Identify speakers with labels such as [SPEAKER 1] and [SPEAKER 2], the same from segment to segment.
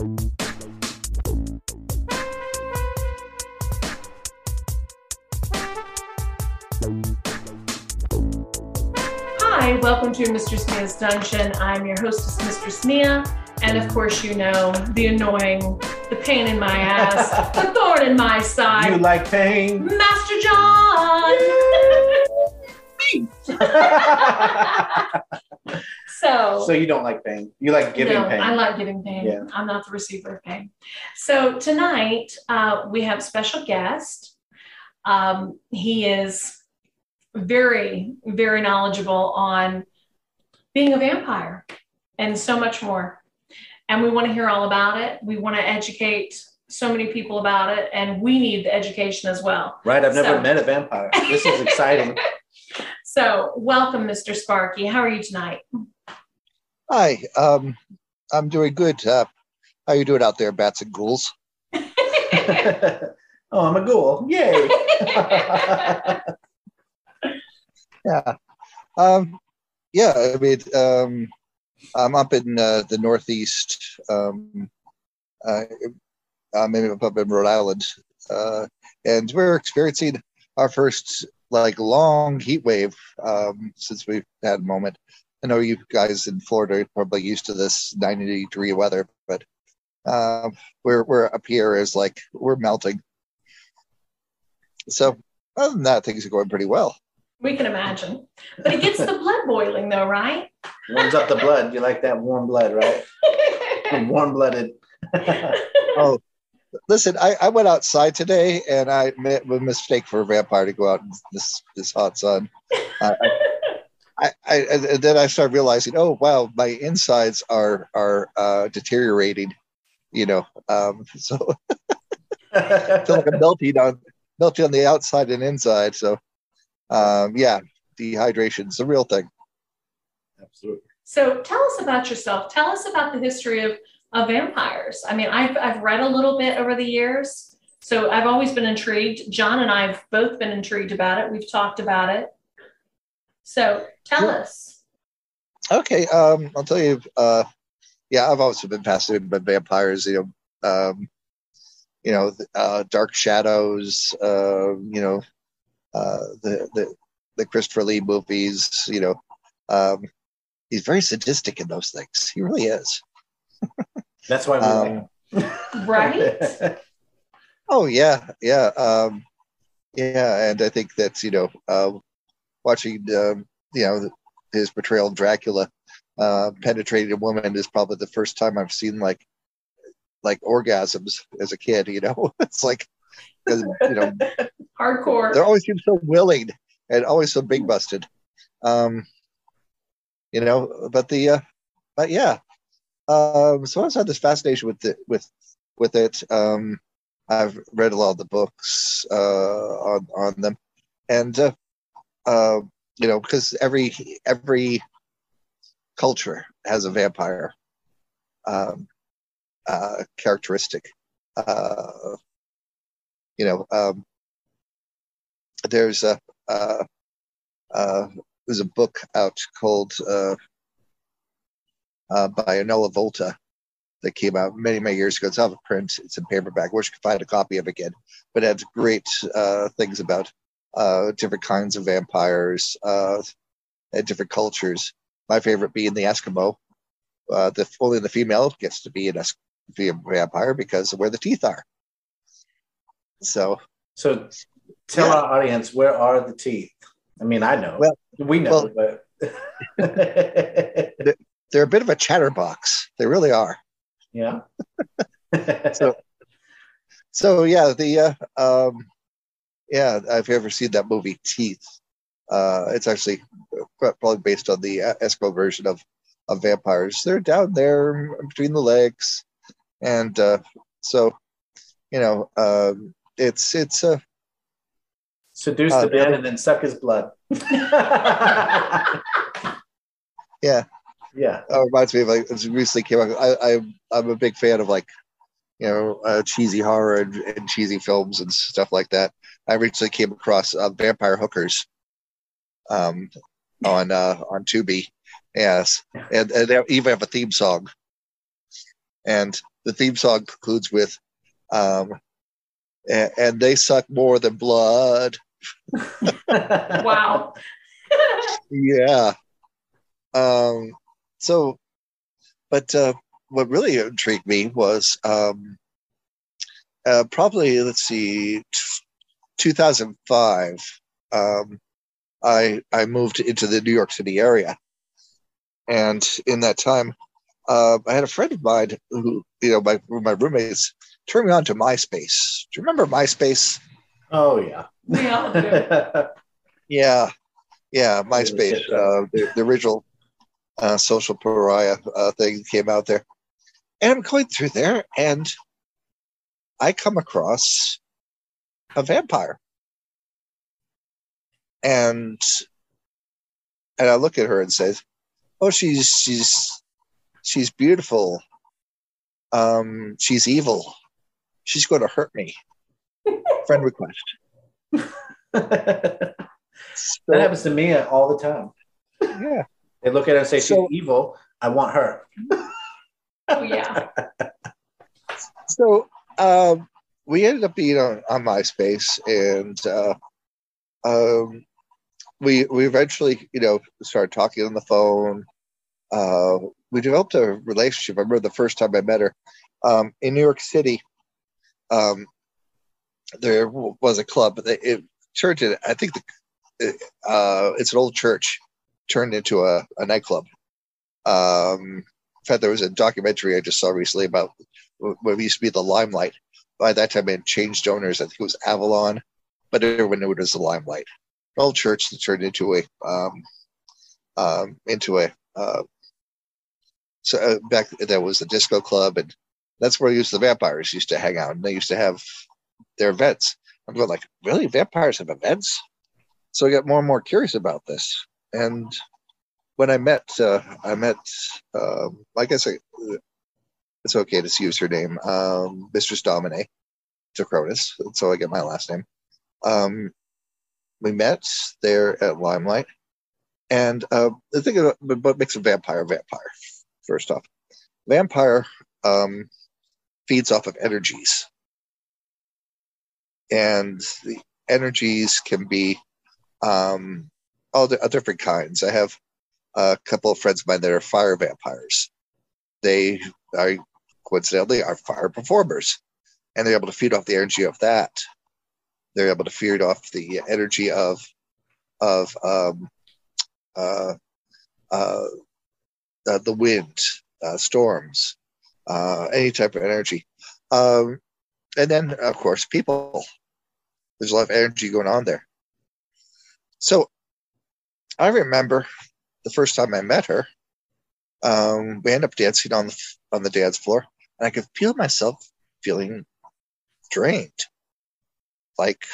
[SPEAKER 1] Hi, welcome to Mistress Mia's Dungeon. I'm your hostess, Mistress Mia. And of course, you know the annoying, the pain in my ass, the thorn in my side,
[SPEAKER 2] You like pain?
[SPEAKER 1] Master John. so,
[SPEAKER 2] so you don't like pain? You like giving
[SPEAKER 1] no,
[SPEAKER 2] pain?
[SPEAKER 1] I like giving pain.
[SPEAKER 2] Yeah.
[SPEAKER 1] I'm not the receiver of pain. So tonight uh, we have a special guest. Um, he is very, very knowledgeable on being a vampire and so much more. And we want to hear all about it. We want to educate so many people about it, and we need the education as well.
[SPEAKER 2] right. I've never
[SPEAKER 1] So-
[SPEAKER 2] met a vampire. This is exciting.
[SPEAKER 1] So, welcome, Mr. Sparky. How are you tonight?
[SPEAKER 3] Hi, um, I'm doing good. Uh, how you doing out there, bats and ghouls?
[SPEAKER 2] oh, I'm a ghoul. Yay.
[SPEAKER 3] Yeah, um, yeah. I mean, um, I'm up in uh, the Northeast. Um, uh, maybe up in Rhode Island, uh, and we're experiencing our first like long heat wave um, since we've had a moment. I know you guys in Florida are probably used to this 90 degree weather, but uh, we're we're up here is like we're melting. So other than that, things are going pretty well.
[SPEAKER 1] We can imagine. But it gets the blood boiling, though, right?
[SPEAKER 2] Warms up the blood. You like that warm blood, right? Warm blooded.
[SPEAKER 3] Oh, listen, I, I went outside today and I made a mistake for a vampire to go out in this this hot sun. I, I, I, and then I started realizing, oh wow, my insides are are uh, deteriorating. You know, um, so I feel like I'm melting on melting on the outside and inside. So, um, yeah, is a real thing.
[SPEAKER 2] Absolutely.
[SPEAKER 1] so tell us about yourself. Tell us about the history of, of vampires. I mean, I've, I've read a little bit over the years, so I've always been intrigued. John and I have both been intrigued about it. We've talked about it. So tell
[SPEAKER 3] Yeah.
[SPEAKER 1] us.
[SPEAKER 3] Okay, um, I'll tell you. Uh, yeah, I've also been fascinated by vampires. You know, um, you know, uh, Dark Shadows. Uh, you know, uh, the the the Christopher Lee movies. You know, um, he's very sadistic in those things. He really is.
[SPEAKER 2] That's why we
[SPEAKER 3] Um,
[SPEAKER 2] like
[SPEAKER 1] Right?
[SPEAKER 3] Oh yeah, yeah, um, yeah, and I think that's you know, uh, watching um, you know his portrayal of Dracula uh, penetrating a woman is probably the first time I've seen like like orgasms as a kid. You know, it's like you know
[SPEAKER 1] Hardcore.
[SPEAKER 3] They're always seem so willing and always so big busted. Um, you know, but the uh, but yeah, um, so I always had this fascination with it with with it. Um, I've read a lot of the books uh, on on them, and uh, uh, you know, because every every culture has a vampire um, uh, characteristic. Uh, you know, um, there's a uh, uh, there's a book out called uh, uh, by Enola Volta that came out many many years ago. It's out of print. It's in paperback. Wish you could find a copy of it again. But it has great uh, things about uh, different kinds of vampires uh, and different cultures. My favorite being the Eskimo. Uh, the only the female gets to be an es- be a vampire because of where the teeth are. So
[SPEAKER 2] So tell
[SPEAKER 3] Yeah.
[SPEAKER 2] our audience where are the teeth? I mean, I know.
[SPEAKER 3] Well-
[SPEAKER 2] we know, but
[SPEAKER 3] they're a bit of a chatterbox. They really are.
[SPEAKER 2] yeah.
[SPEAKER 3] So- So yeah, the uh, um, yeah, if you ever seen that movie Teeth, uh, it's actually probably based on the Eskimo version of of vampires. They're down there between the legs, and uh, so you know, um, it's it's a
[SPEAKER 2] Seduce
[SPEAKER 3] Uh,
[SPEAKER 2] the man and then suck his blood.
[SPEAKER 3] Yeah.
[SPEAKER 2] Yeah.
[SPEAKER 3] uh, reminds me of like it recently came out. I, I I'm a big fan of like you know uh, cheesy horror and, and cheesy films and stuff like that. I recently came across uh, Vampire Hookers um, on uh, on Tubi. Yes, and, and they even have a theme song. And the theme song concludes with, um, and, and they suck more than blood.
[SPEAKER 1] wow.
[SPEAKER 3] yeah. Um, so, but uh, what really intrigued me was um, uh, probably, let's see, 2005. Um, I I moved into the New York City area, and in that time, uh, I had a friend of mine who, you know, my my roommates turned me on to MySpace. Do you remember MySpace?
[SPEAKER 2] Oh yeah.
[SPEAKER 1] We all do.
[SPEAKER 3] Yeah, yeah, MySpace, uh, the, the original uh, social pariah uh, thing came out there, and I'm going through there, and I come across a vampire, and and I look at her and say, "Oh, she's she's she's beautiful. Um, she's evil. She's going to hurt me." Friend request.
[SPEAKER 2] that
[SPEAKER 3] So,
[SPEAKER 2] happens to me all the time.
[SPEAKER 3] yeah.
[SPEAKER 2] They look at her and say
[SPEAKER 3] So-
[SPEAKER 2] she's evil. I want her.
[SPEAKER 1] Oh, yeah.
[SPEAKER 3] so um, we ended up being on, on MySpace, and uh, um, we we eventually, you know, started talking on the phone. Uh, we developed a relationship. I remember the first time I met her um, in New York City. Um, there was a club. It, it church. it- I think the uh, it's an old church turned into a, a nightclub. Um, in fact, there was a documentary I just saw recently about what used to be the Limelight. By that time, it had changed owners. I think it was Avalon, but everyone knew it as the Limelight. An old church that turned into a um, um, into a uh, so uh, back there was a disco club, and that's where used the vampires used to hang out, and they used to have their events. I'm going like, really, vampires have events? So I got more and more curious about this, and when I met, uh, I met, um, I guess I, it's okay to use her name, um, Mistress Domine Tacronus. So I get my last name. Um, we met there at Limelight. And uh, the thing about what makes a vampire a vampire, first off, vampire um, feeds off of energies. And the energies can be um, all the different kinds. I have a couple of friends of mine that are fire vampires. They are coincidentally are fire performers, and they're able to feed off the energy of that. They're able to feed off the energy of of um, uh, uh, uh, the wind, uh, storms, uh, any type of energy, um, and then of course people. There's a lot of energy going on there. So I remember the first time I met her, um, we ended up dancing on the on the dance floor, and I could feel myself feeling drained, like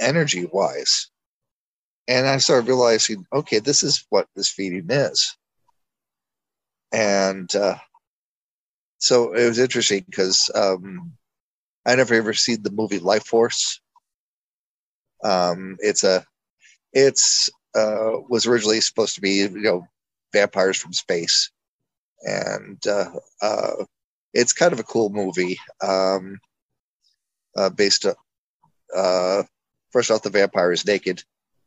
[SPEAKER 3] energy wise. And I started realizing, okay, this is what this feeding is. And uh, so it was interesting because um, I never ever seen the movie Life Force. Um, it's a, it's uh, was originally supposed to be, you know, vampires from space, and uh, uh, it's kind of a cool movie. Um, uh, based, on, uh, first off, the vampire is naked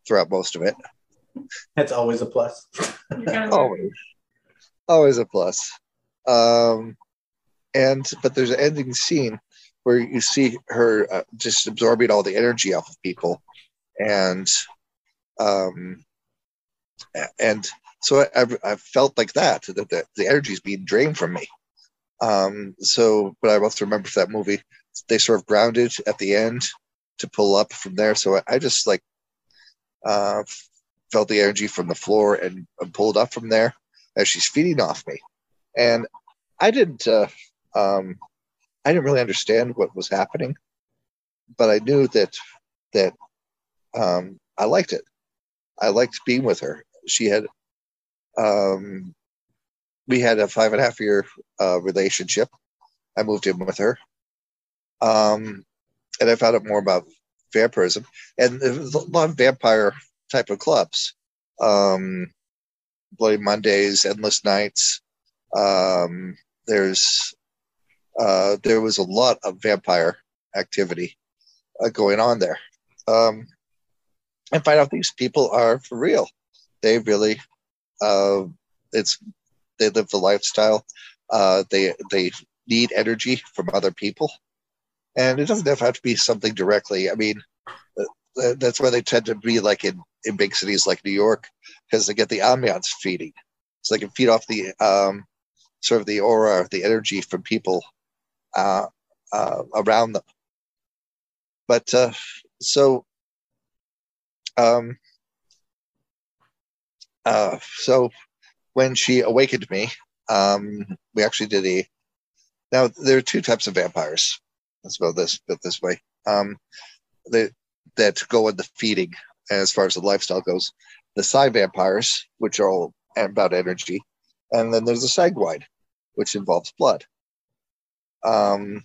[SPEAKER 3] throughout most of it.
[SPEAKER 2] That's always a plus.
[SPEAKER 1] You're kind of
[SPEAKER 3] Always, always a plus. Um, and but there's an ending scene where you see her uh, just absorbing all the energy off of people, and um, and so I, I've, I've felt like that that the, the energy is being drained from me. Um, so, but I also remember for that movie, they sort of grounded at the end to pull up from there. So I, I just like uh, felt the energy from the floor and, and pulled up from there as she's feeding off me. And I didn't, uh, um, I didn't really understand what was happening, but I knew that that um, I liked it. I liked being with her. She had, um, we had a five and a half year uh, relationship. I moved in with her, um, and I found out more about vampirism. And a lot of vampire type of clubs, um, Bloody Mondays, Endless Nights. Um, there's uh, there was a lot of vampire activity uh, going on there. Um, and find out these people are for real. They really, uh, it's they live the lifestyle. Uh, they they need energy from other people, and it doesn't have to be something directly. I mean, uh, that's why they tend to be like in in big cities like New York because they get the ambiance feeding, so they can feed off the um, sort of the aura, the energy from people uh, uh, around them. But uh, so, um, uh, so when she awakened me, um, we actually did a. Now there are two types of vampires. Let's go this put this way. Um, that go in the feeding as far as the lifestyle goes. The psi vampires, which are all about energy, and then there's the Sanguine, which involves blood. Um,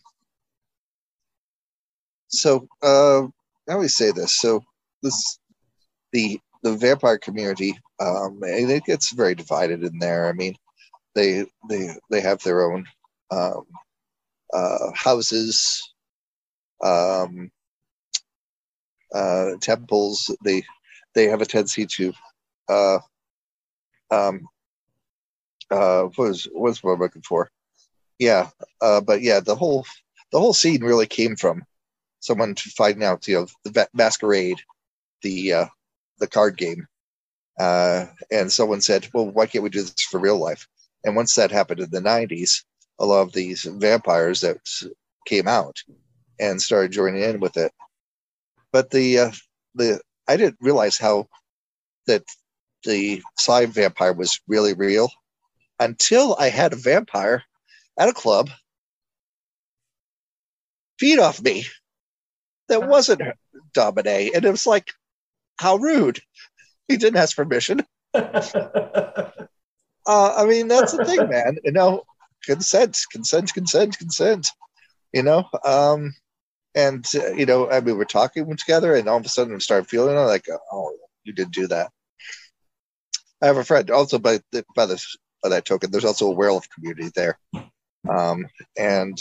[SPEAKER 3] so uh, I always say this. So this the the vampire community, um, and it gets very divided in there. I mean, they they they have their own um, uh, houses, um, uh, temples. They they have a tendency to uh, um, uh, what was what's what I'm looking for? Yeah, uh, but yeah, the whole the whole scene really came from someone finding out, you know, the masquerade, the uh, the card game, uh, and someone said, "Well, why can't we do this for real life?" And once that happened in the '90s, a lot of these vampires that came out and started joining in with it. But the uh, the I didn't realize how that the psi vampire was really real until I had a vampire at a club feed off me that wasn't Domine. And it was like, how rude. He didn't ask permission. uh, I mean, that's the thing, man. You know, consent, consent, consent, consent. You know, um, and uh, you know, I mean, we're talking together, and all of a sudden, I start feeling like, oh, you did do that. I have a friend also by the, by this by that token. There's also a werewolf community there, um, and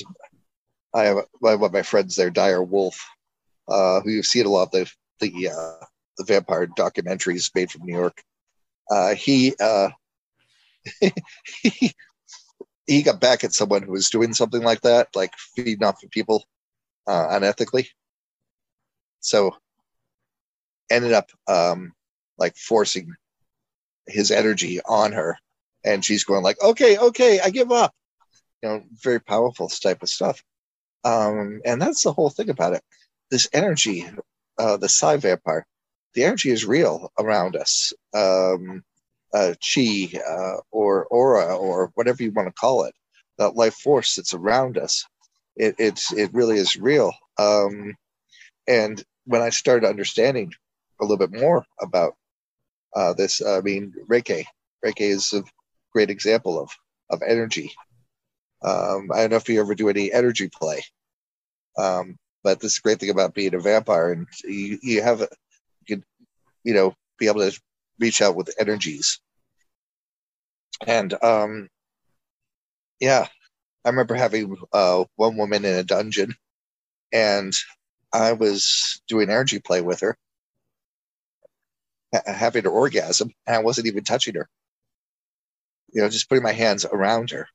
[SPEAKER 3] I have one of my friends there, Dire Wolf, uh, who you've seen a lot of the the uh, the vampire documentaries made from New York. Uh, he uh, he he got back at someone who was doing something like that, like feeding off of people uh, unethically. So ended up um, like forcing his energy on her, and she's going like, "Okay, okay, I give up." You know, very powerful type of stuff. Um, and that's the whole thing about it this energy, uh, the psi vampire, the energy is real around us. Um, uh, chi uh, or aura or whatever you want to call it, that life force that's around us. It, it's it really is real. Um, and when I started understanding a little bit more about uh, this, I mean, Reiki, Reiki is a great example of of energy. Um, I don't know if you ever do any energy play. Um, but this is great thing about being a vampire, and you, you have, you know, be able to reach out with energies. And um, yeah, I remember having uh, one woman in a dungeon, and I was doing energy play with her, ha- having her orgasm, and I wasn't even touching her. You know, just putting my hands around her.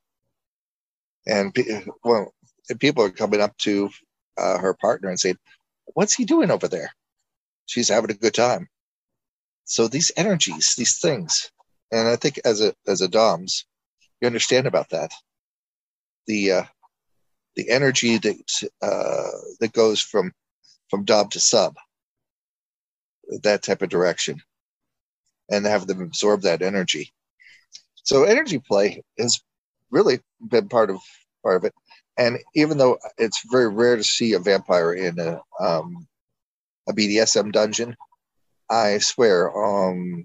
[SPEAKER 3] And well, people are coming up to uh, her partner and saying, What's he doing over there? She's having a good time. So these energies, these things, and I think as a as a DOMS, you understand about that. The uh, the energy that uh, that goes from from dom to sub, that type of direction, and have them absorb that energy. So energy play has really been part of part of it and even though it's very rare to see a vampire in a um, a BDSM dungeon, I swear, um,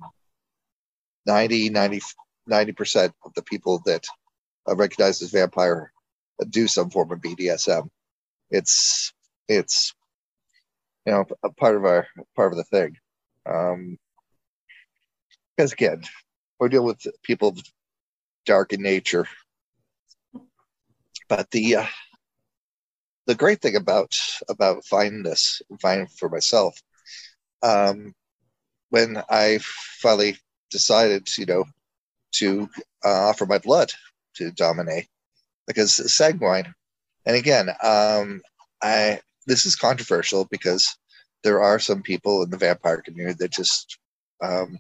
[SPEAKER 3] 90, 90 percent of the people that uh, recognize as vampire do some form of BDSM. It's it's you know a part of our part of the thing. Um, because again, we're dealing with people dark in nature but the uh, the great thing about about finding this, finding for myself, um, when I finally decided, you know, to uh, offer my blood to Domine, because sanguine, and again, um, I this is controversial because there are some people in the vampire community that just um,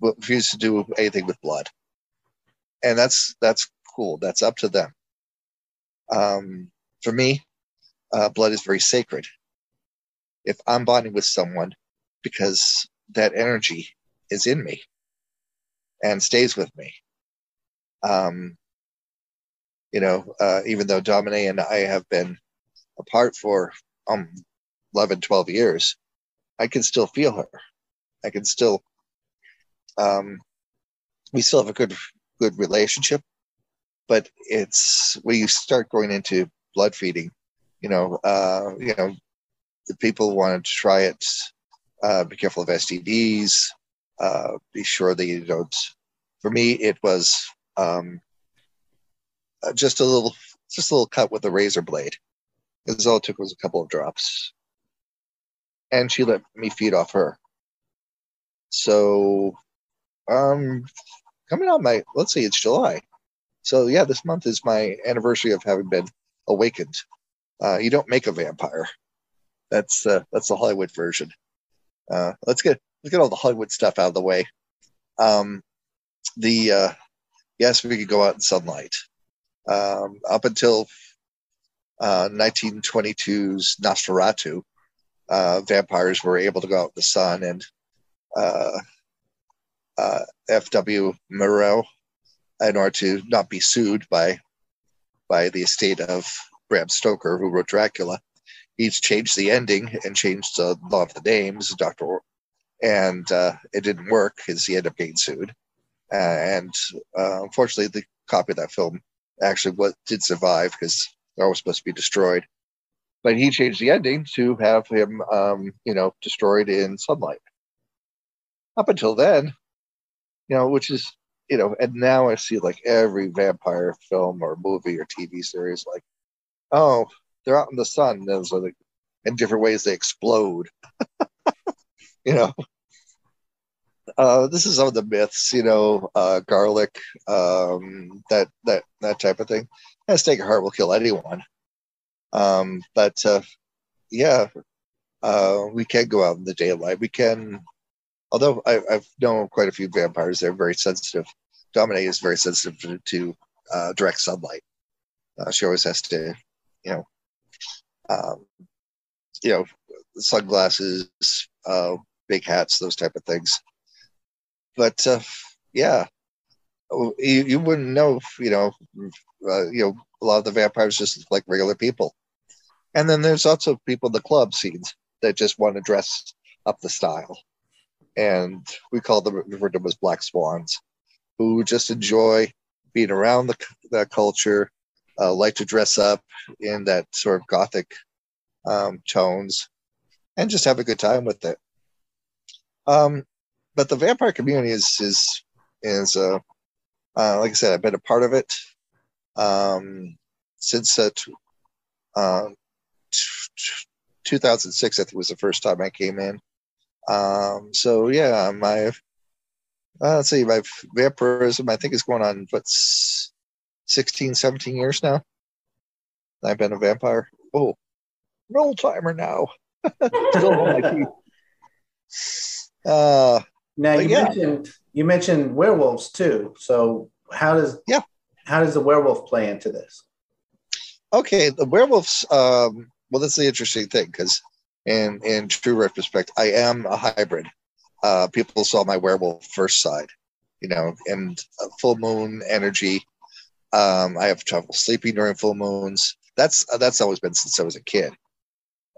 [SPEAKER 3] refuse to do anything with blood, and that's that's cool. That's up to them. Um, for me, uh, blood is very sacred. If I'm bonding with someone because that energy is in me and stays with me, um, you know, uh, even though Domine and I have been apart for um, 11, 12 years, I can still feel her. I can still, um, we still have a good, good relationship, but it's, when you start going into blood feeding, you know, uh, you know, the people wanted to try it. Uh, be careful of STDs. Uh, be sure that you don't. For me, it was um, uh, just a little, just a little cut with a razor blade. Because all it took was a couple of drops, and she let me feed off her. So, um, coming on my let's see, it's July. So yeah, this month is my anniversary of having been awakened. Uh, you don't make a vampire. That's uh, that's the Hollywood version. Uh, let's get let's get all the Hollywood stuff out of the way. Um, the uh, yes, we could go out in sunlight. Um, up until uh, 1922's Nosferatu, uh, vampires were able to go out in the sun, and uh, uh, F.W. Murnau, in order to not be sued by by the estate of Bram Stoker, who wrote Dracula, he's changed the ending and changed a lot of the names, Doctor, and uh, it didn't work because he ended up getting sued. Uh, and uh, unfortunately, the copy of that film actually what did survive because they're always supposed to be destroyed. But he changed the ending to have him, um, you know, destroyed in sunlight. Up until then, you know, which is, you know, and now I see like every vampire film or movie or TV series, like, oh, they're out in the sun. There's like in different ways they explode. you know, uh, this is some of the myths, you know, uh, garlic, um, that that that type of thing. A stake of heart will kill anyone. Um, but uh, yeah, uh, we can go out in the daylight. We can, although I, have known quite a few vampires. They're very sensitive. Domine is very sensitive to, to uh, direct sunlight. Uh, she always has to, you know, um, you know, sunglasses, uh, big hats, those type of things but uh, yeah, you, you wouldn't know, you know, uh, you know, a lot of the vampires just look like regular people. And then there's also people in the club scenes that just want to dress up the style. And we call them, refer to them as black swans, who just enjoy being around the, that culture, uh, like to dress up in that sort of gothic um, tones, and just have a good time with it. Um, but the vampire community is is is uh, uh, like I said, I've been a part of it um, since uh, t- uh, t- 2006. I think was the first time I came in. Um, so yeah, my uh, let's see, my vampirism I think is going on what's 16, 17 years now. I've been a vampire. Oh, an old timer now. Still on my teeth.
[SPEAKER 2] Uh, now you yeah. mentioned you mentioned werewolves too. So how does
[SPEAKER 3] yeah
[SPEAKER 2] how does the werewolf play into this?
[SPEAKER 3] Okay, the werewolves. Um, well, that's the interesting thing because in in true retrospect, I am a hybrid. Uh, people saw my werewolf first side, you know, and full moon energy. Um, I have trouble sleeping during full moons. That's that's always been since I was a kid.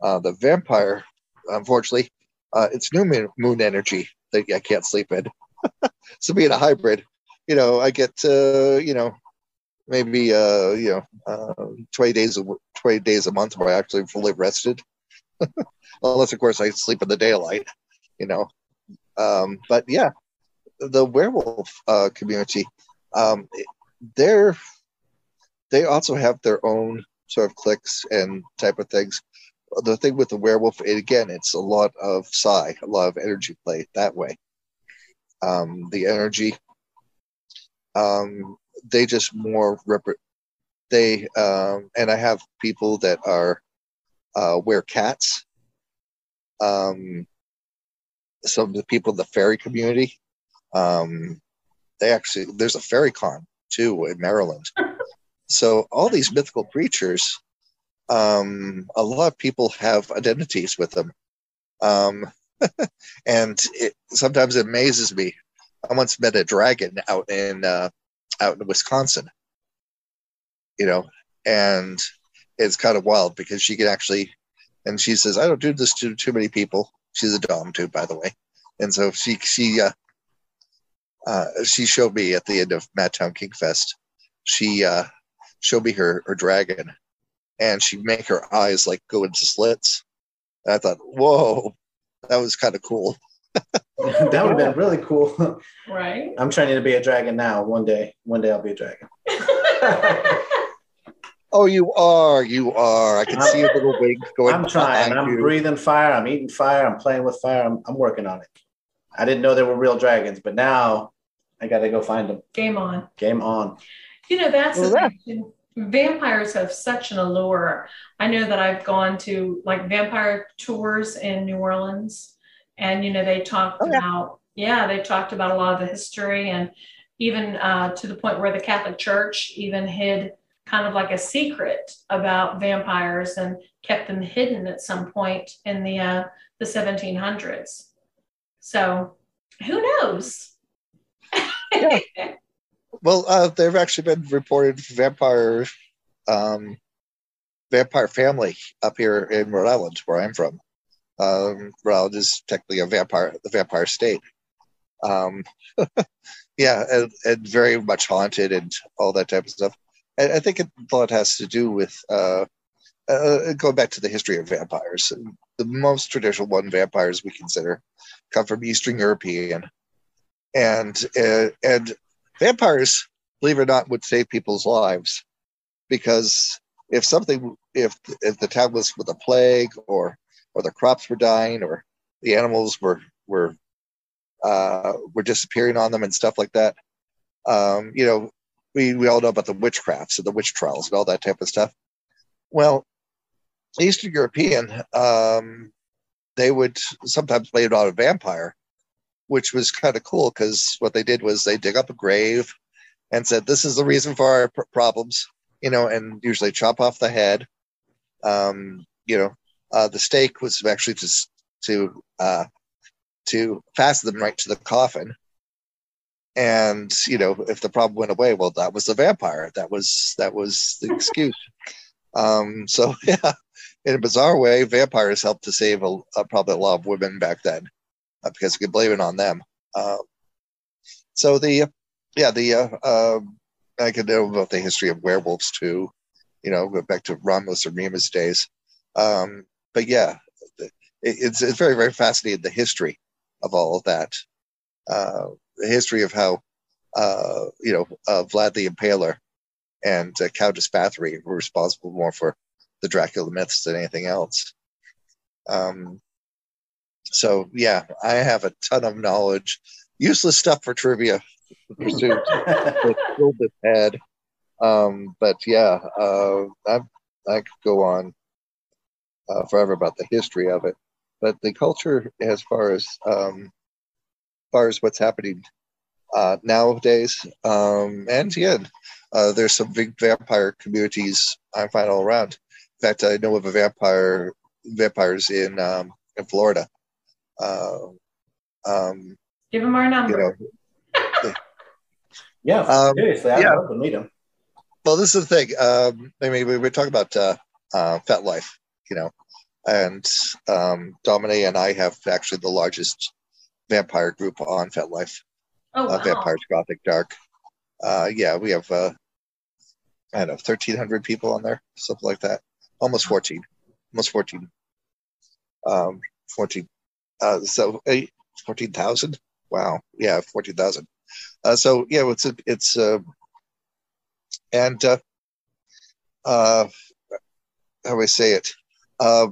[SPEAKER 3] Uh, the vampire, unfortunately, uh, it's new moon, energy that I can't sleep in. so being a hybrid, you know, I get uh, you know maybe uh, you know uh, twenty days a twenty days a month where I actually fully rested, unless of course I sleep in the daylight, you know. Um, but yeah, the werewolf uh, community, um, they're they also have their own sort of clicks and type of things. The thing with the werewolf, it, again, it's a lot of psi, a lot of energy play that way. Um, the energy, um, they just more rep- they um, and I have people that are uh, wear cats. Um, some of the people in the fairy community, um, they actually there's a fairy con too in Maryland. So all these mythical creatures, um, a lot of people have identities with them, um, and it, sometimes it amazes me. I once met a dragon out in uh, out in Wisconsin, you know, and it's kind of wild because she can actually, and she says, "I don't do this to too many people." She's a dom too, by the way, and so she she uh, uh, she showed me at the end of Madtown Kink Fest. She uh, showed me her her dragon, and she'd make her eyes like go into slits. And I thought, whoa, that was kind of cool.
[SPEAKER 2] that would have been really cool.
[SPEAKER 1] Right.
[SPEAKER 2] I'm training to be a dragon now. One day, one day I'll be a dragon.
[SPEAKER 3] Oh, you are, you are. I can
[SPEAKER 2] I'm-
[SPEAKER 3] see a little wing going.
[SPEAKER 2] I'm trying. I'm
[SPEAKER 3] you.
[SPEAKER 2] breathing fire. I'm eating fire. I'm playing with fire. I'm, I'm working on it. I didn't know there were real dragons, but now I got to go find them.
[SPEAKER 1] Game on.
[SPEAKER 2] Game on.
[SPEAKER 1] You know, that's
[SPEAKER 3] Well,
[SPEAKER 1] the thing. Vampires have such an allure. I know that I've gone to like vampire tours in New Orleans, and you know they talked
[SPEAKER 3] Oh, yeah.
[SPEAKER 1] about yeah they talked about a lot of the history and even uh, to the point where the Catholic Church even hid kind of like a secret about vampires and kept them hidden at some point in the uh, the 1700s. So who knows?
[SPEAKER 3] Yeah. Well, uh, there have actually been reported vampire, um, vampire family up here in Rhode Island, where I'm from. Um, Rhode Island is technically a vampire, the vampire state. Um, yeah, and, and very much haunted and all that type of stuff. And I think a lot has to do with uh, uh, going back to the history of vampires. The most traditional one vampires we consider come from Eastern European, and uh, and vampires, believe it or not, would save people's lives because if something, if if the town was with a plague or or the crops were dying or the animals were were uh, were disappearing on them and stuff like that, um, you know, we we all know about the witchcrafts and the witch trials and all that type of stuff. Well, Eastern European, um, they would sometimes blame it on a vampire which was kind of cool because what they did was they dig up a grave and said, "This is the reason for our pr- problems," you know, and usually chop off the head. Um, you know, uh, the stake was actually just to uh, to fasten them right to the coffin. And you know, if the problem went away, well, that was the vampire. That was that was the excuse. Um, so yeah, in a bizarre way, vampires helped to save a, a, probably a lot of women back then uh, because we could blame it on them. Um, so the yeah the uh, um, I could know about the history of werewolves too, you know, go back to Romulus and Remus days. Um, but yeah, it, it's it's very very fascinating the history of all of that, uh, the history of how uh, you know uh, Vlad the Impaler and uh, Countess Bathory were responsible more for the Dracula myths than anything else. Um, so yeah, I have a ton of knowledge. Useless stuff for trivia pursuit. Filled head. Um, but yeah, uh, I I could go on uh, forever about the history of it. But the culture, as far as um, as far as what's happening uh, nowadays, um, and again, uh, there's some big vampire communities I find all around. In fact, I know of a vampire vampires in um, in Florida. Uh, um,
[SPEAKER 1] Give him our number.
[SPEAKER 3] you know,
[SPEAKER 2] Yeah,
[SPEAKER 3] Um,
[SPEAKER 2] seriously, I'd
[SPEAKER 3] yeah.
[SPEAKER 2] love to meet them.
[SPEAKER 3] well, this is the thing. Um, I mean, we were talking about uh, uh, FetLife, you know, and um, Dominic and I have actually the largest vampire group on FetLife.
[SPEAKER 1] oh,
[SPEAKER 3] uh,
[SPEAKER 1] wow.
[SPEAKER 3] Vampires Gothic Dark. Uh, yeah, we have uh, I don't know, thirteen hundred people on there, something like that. Almost fourteen, almost fourteen. Um, fourteen. Uh, so fourteen thousand. Wow. Yeah, fourteen thousand. Uh, so yeah, it's it's uh, and uh, uh, how do I say it? Uh,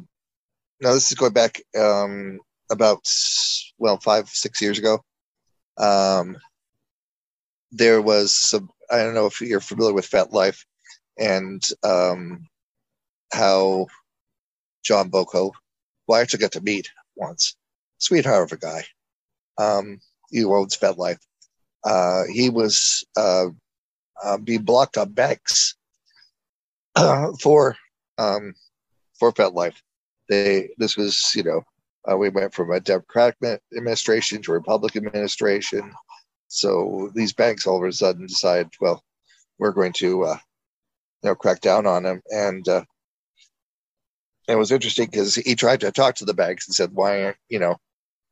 [SPEAKER 3] now this is going back um, about well five six years ago. Um, there was some. I don't know if you're familiar with FetLife and um, how John Baku, who I actually got to meet once, sweetheart of a guy. Um, he owns FetLife. Uh, he was uh, uh, being blocked on banks for um, for FetLife. They this was you know uh, we went from a Democratic administration to a Republican administration. So these banks all of a sudden decide, well, we're going to uh, you know crack down on them, and uh, it was interesting because he tried to talk to the banks and said, why you know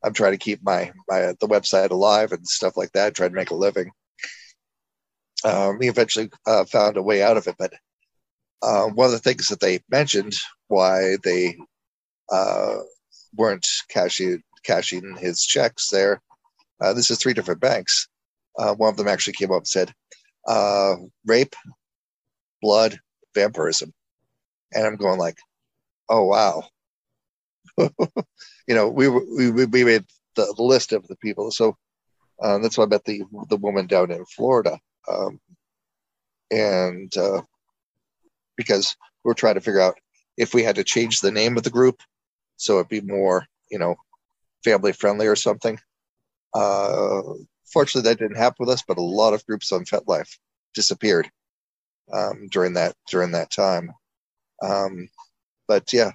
[SPEAKER 3] I'm trying to keep my my the website alive and stuff like that, trying to make a living. Um, he eventually uh, found a way out of it, but uh, one of the things that they mentioned why they uh, weren't cashing cashing his checks there. Uh, this is three different banks. Uh, one of them actually came up and said, uh, "Rape, blood, vampirism," and I'm going like, "Oh wow." you know, we we we made the, the list of the people, so uh, that's why I met the the woman down in Florida, um, and uh, because we're trying to figure out if we had to change the name of the group so it'd be more, you know, family friendly or something. Uh, fortunately, that didn't happen with us, but a lot of groups on FetLife disappeared um, during that during that time. Um, but yeah,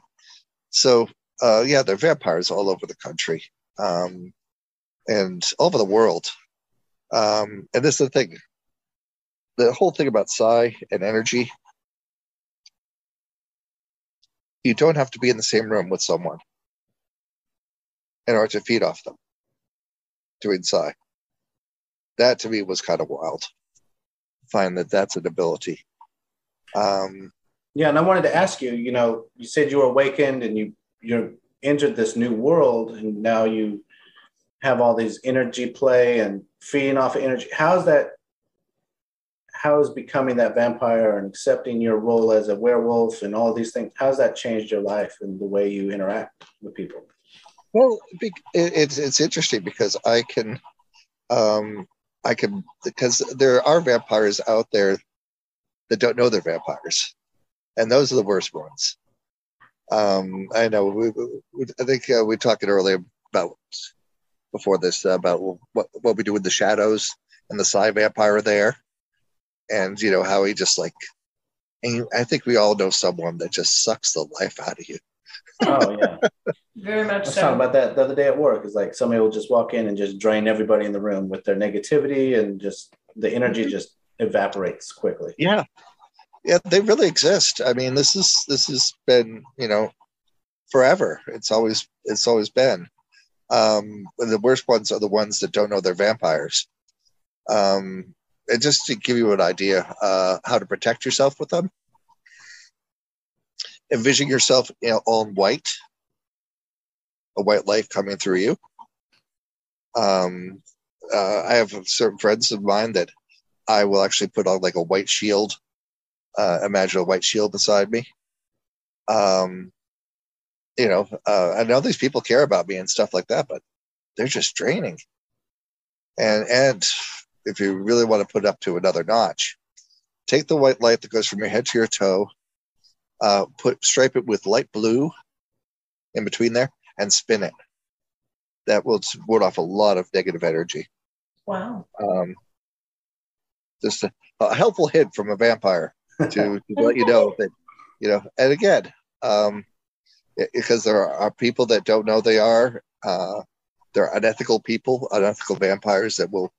[SPEAKER 3] so uh, yeah, they're vampires all over the country um, and all over the world. Um, and this is the thing: the whole thing about psi and energy you don't have to be in the same room with someone in order to feed off them doing psi. That to me was kind of wild. Find that that's an ability. Um,
[SPEAKER 2] yeah, and I wanted to ask you. You know, you said you were awakened and you you entered this new world, and now you have all these energy play and feeding off of energy. How's that how is becoming that vampire and accepting your role as a werewolf and all these things how's that changed your life and the way you interact with people?
[SPEAKER 3] Well it's it's interesting because i can um i can because there are vampires out there that don't know they're vampires. And those are the worst ones um i know we, we i think uh, we talked earlier about before this uh, about what what we do with the shadows and the psi vampire there and you know how he just like and I think we all know someone that just sucks the life out of you.
[SPEAKER 2] Oh yeah,
[SPEAKER 1] very much.
[SPEAKER 2] I was
[SPEAKER 1] so.
[SPEAKER 2] talking about that the other day at work. It's like somebody will just walk in and just drain everybody in the room with their negativity and just the energy just evaporates quickly.
[SPEAKER 3] Yeah, yeah, they really exist. I mean, this is this has been you know forever. It's always it's always been. Um, the worst ones are the ones that don't know they're vampires. Um, and just to give you an idea uh, how to protect yourself with them envision yourself you know, all in white a white light coming through you um, uh, i have certain friends of mine that i will actually put on like a white shield uh, imagine a white shield beside me um, you know uh, i know these people care about me and stuff like that but they're just draining and and if you really want to put it up to another notch, take the white light that goes from your head to your toe, uh, put stripe it with light blue in between there, and spin it. That will ward off a lot of negative energy.
[SPEAKER 1] Wow.
[SPEAKER 3] Um, just a, a, helpful hint from a vampire to, to let you know that you know. And again, um, because there are people that don't know they are. Uh, there are unethical people, unethical vampires that will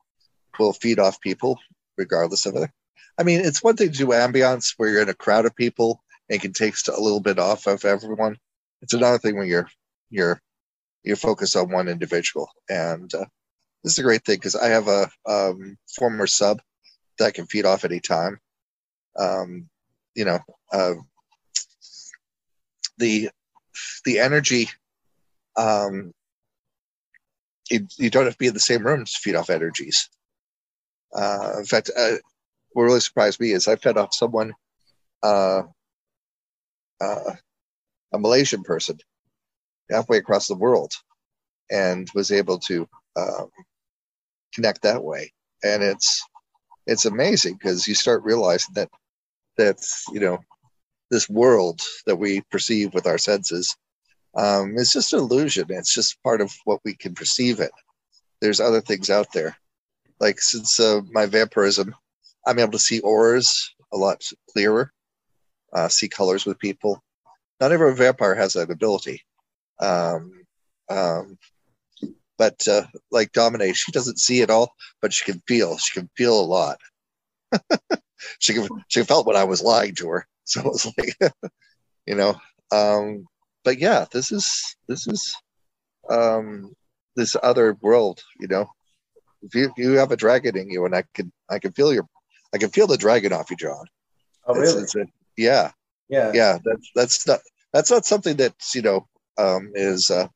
[SPEAKER 3] will feed off people regardless of it. I mean, it's one thing to do ambiance where you're in a crowd of people and can take a little bit off of everyone. It's another thing when you're you're you're focused on one individual. And uh, this is a great thing because I have a um, former sub that I can feed off any time. Um, you know, uh, the the energy. Um, you, you don't have to be in the same rooms to feed off energies. Uh, in fact, uh, what really surprised me is I fed off someone uh, uh, a Malaysian person halfway across the world and was able to um, connect that way. And it's it's amazing because you start realizing that that's you know this world that we perceive with our senses um, is just an illusion. It's just part of what we can perceive it. There's other things out there. Like since uh, my vampirism, I'm able to see auras a lot clearer, uh, see colors with people. Not every vampire has that ability. Um, um, but uh, like Domine, she doesn't see it all, but she can feel. She can feel a lot. she she felt when I was lying to her. So it was like, you know. Um, but yeah, this is this is um, this other world. You know, if you, you have a dragon in you, and I can I can feel your I can feel the dragon off you, John.
[SPEAKER 2] Oh, really? It's,
[SPEAKER 3] it's a, yeah,
[SPEAKER 2] yeah,
[SPEAKER 3] yeah. That's that's not that's not something that's you know um, is uh,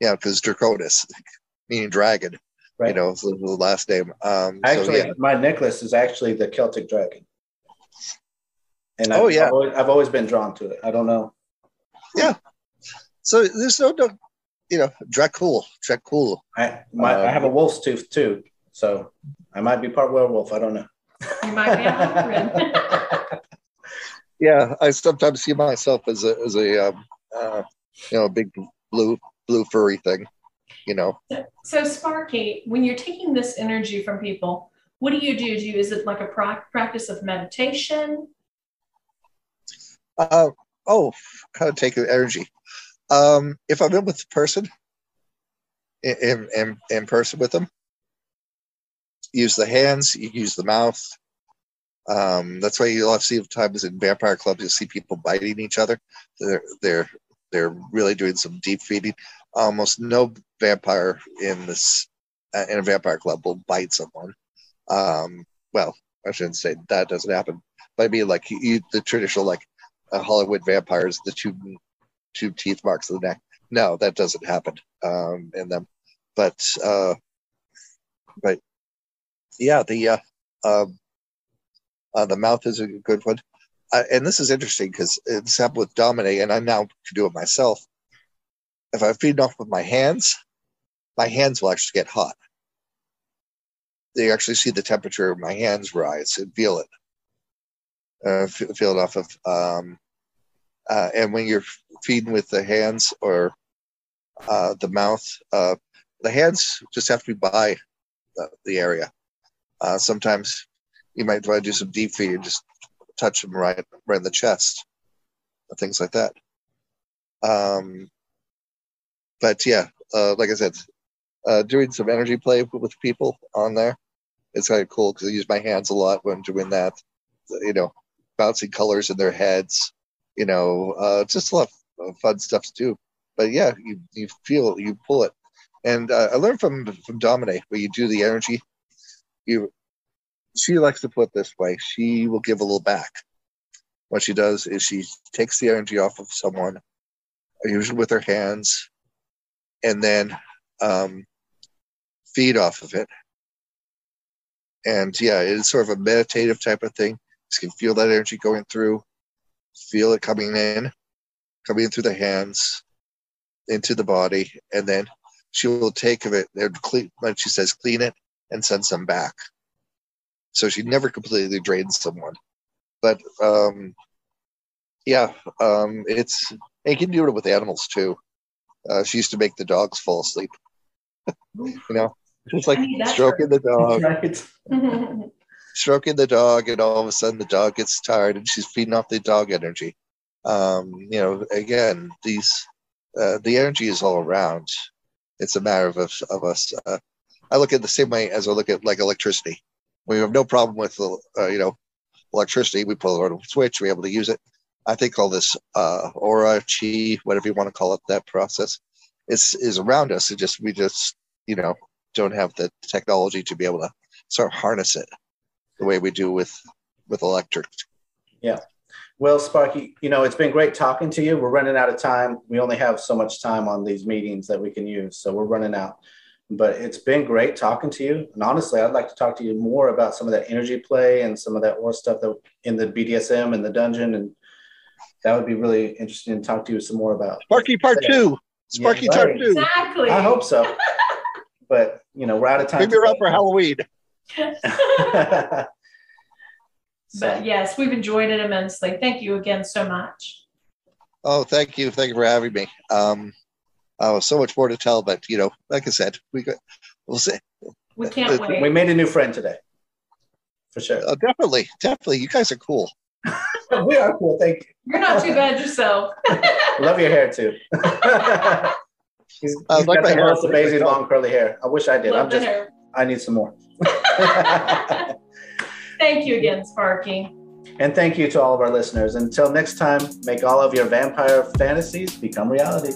[SPEAKER 3] yeah because Draconis meaning dragon. Right. You know, the, the last name. Um,
[SPEAKER 2] actually, so, yeah. my necklace is actually the Celtic dragon. And
[SPEAKER 3] oh I've, yeah,
[SPEAKER 2] I've always, I've always been drawn to it. I don't know.
[SPEAKER 3] Yeah. So there's no, no you know, Dracul, Dracul.
[SPEAKER 2] I my, uh, I have a wolf's tooth too, so I might be part werewolf. I don't know.
[SPEAKER 1] You might be a hybrid.
[SPEAKER 3] yeah, I sometimes see myself as a as a um, uh, you know, big blue blue furry thing, you know.
[SPEAKER 1] So Sparky, when you're taking this energy from people, what do you do? Do you, is it like a pro- practice of meditation?
[SPEAKER 3] Uh, oh, how to take the energy. Um, if I'm in with the person, in, in, in person with them, use the hands, you use the mouth. Um, that's why you'll have see times in vampire clubs you'll see people biting each other. They're they're they're really doing some deep feeding. Almost no vampire in this uh, in a vampire club will bite someone. Um, well, I shouldn't say that doesn't happen, but I mean like you, the traditional like uh, Hollywood vampires, the two two teeth marks in the neck. No, that doesn't happen um, in them. But uh, but yeah, the uh, um, uh, the mouth is a good one. Uh, and this is interesting because it's happened with Domine, and I now can do it myself. If I feed off with my hands, my hands will actually get hot. They actually see the temperature of my hands rise and feel it. Uh, feel it off of um, uh, and when you're feeding with the hands or uh, the mouth, uh, the hands just have to be by the, the area. Uh, sometimes you might want to do some deep feed and just touch them right, right in the chest, things like that. Um, but yeah, uh, like I said, uh, doing some energy play with people on there, it's kind of cool because I use my hands a lot when doing that. You know, bouncing colors in their heads, you know, uh, just a lot of fun stuff to do. But yeah, you, you feel you pull it, and uh, I learned from from Domine where you do the energy. You, she likes to put this way. She will give a little back. What she does is she takes the energy off of someone, usually with her hands, and then um, feed off of it. And yeah, it's sort of a meditative type of thing. You can feel that energy going through feel it coming in, coming in through the hands, into the body, and then she will take of it and clean, when she says clean it and send some back. So she never completely drains someone. But um, yeah, um, it's and you can do it with animals too. Uh, she used to make the dogs fall asleep. you know, just like stroking the dog. stroking the dog, and all of a sudden the dog gets tired, and she's feeding off the dog energy. Um, you know, again, these uh, the energy is all around. It's a matter of of us. Uh, I look at the same way as I look at like electricity. We have no problem with uh, you know electricity. We pull on a switch. We're able to use it. I think all this uh, aura, chi, whatever you want to call it, that process is is around us. It just we just you know don't have the technology to be able to sort of harness it the way we do with with electric.
[SPEAKER 2] Yeah. Well, Sparky, you know, it's been great talking to you. We're running out of time. We only have so much time on these meetings that we can use, so we're running out. But it's been great talking to you. And honestly, I'd like to talk to you more about some of that energy play and some of that aura stuff that in the BDSM and the dungeon and that would be really interesting to talk to you some more about.
[SPEAKER 3] Sparky Part Two. Sparky
[SPEAKER 2] Yeah,
[SPEAKER 3] Part. Two.
[SPEAKER 1] Exactly.
[SPEAKER 2] I hope so. but you know, we're out of time.
[SPEAKER 3] Maybe around for Halloween.
[SPEAKER 1] But yes, we've enjoyed it immensely. Thank you again so much.
[SPEAKER 3] Oh, thank you, thank you for having me. Um, oh, so much more to tell, but you know, like I said, we got, we'll see.
[SPEAKER 1] We can't
[SPEAKER 3] We
[SPEAKER 1] wait.
[SPEAKER 2] we made a new friend today, for sure.
[SPEAKER 3] Uh, definitely, definitely, you guys are cool.
[SPEAKER 2] we are cool. Thank you.
[SPEAKER 1] You're not too bad yourself.
[SPEAKER 2] Love your hair too. he's,
[SPEAKER 3] I like
[SPEAKER 2] got
[SPEAKER 3] my
[SPEAKER 2] the
[SPEAKER 3] hair.
[SPEAKER 2] most amazing long curly hair. I wish I did.
[SPEAKER 1] Love
[SPEAKER 2] I'm just.
[SPEAKER 1] hair.
[SPEAKER 2] I need some more.
[SPEAKER 1] Thank you again, Sparky.
[SPEAKER 2] and thank you to all of our listeners. Until next time, make all of your vampire fantasies become reality.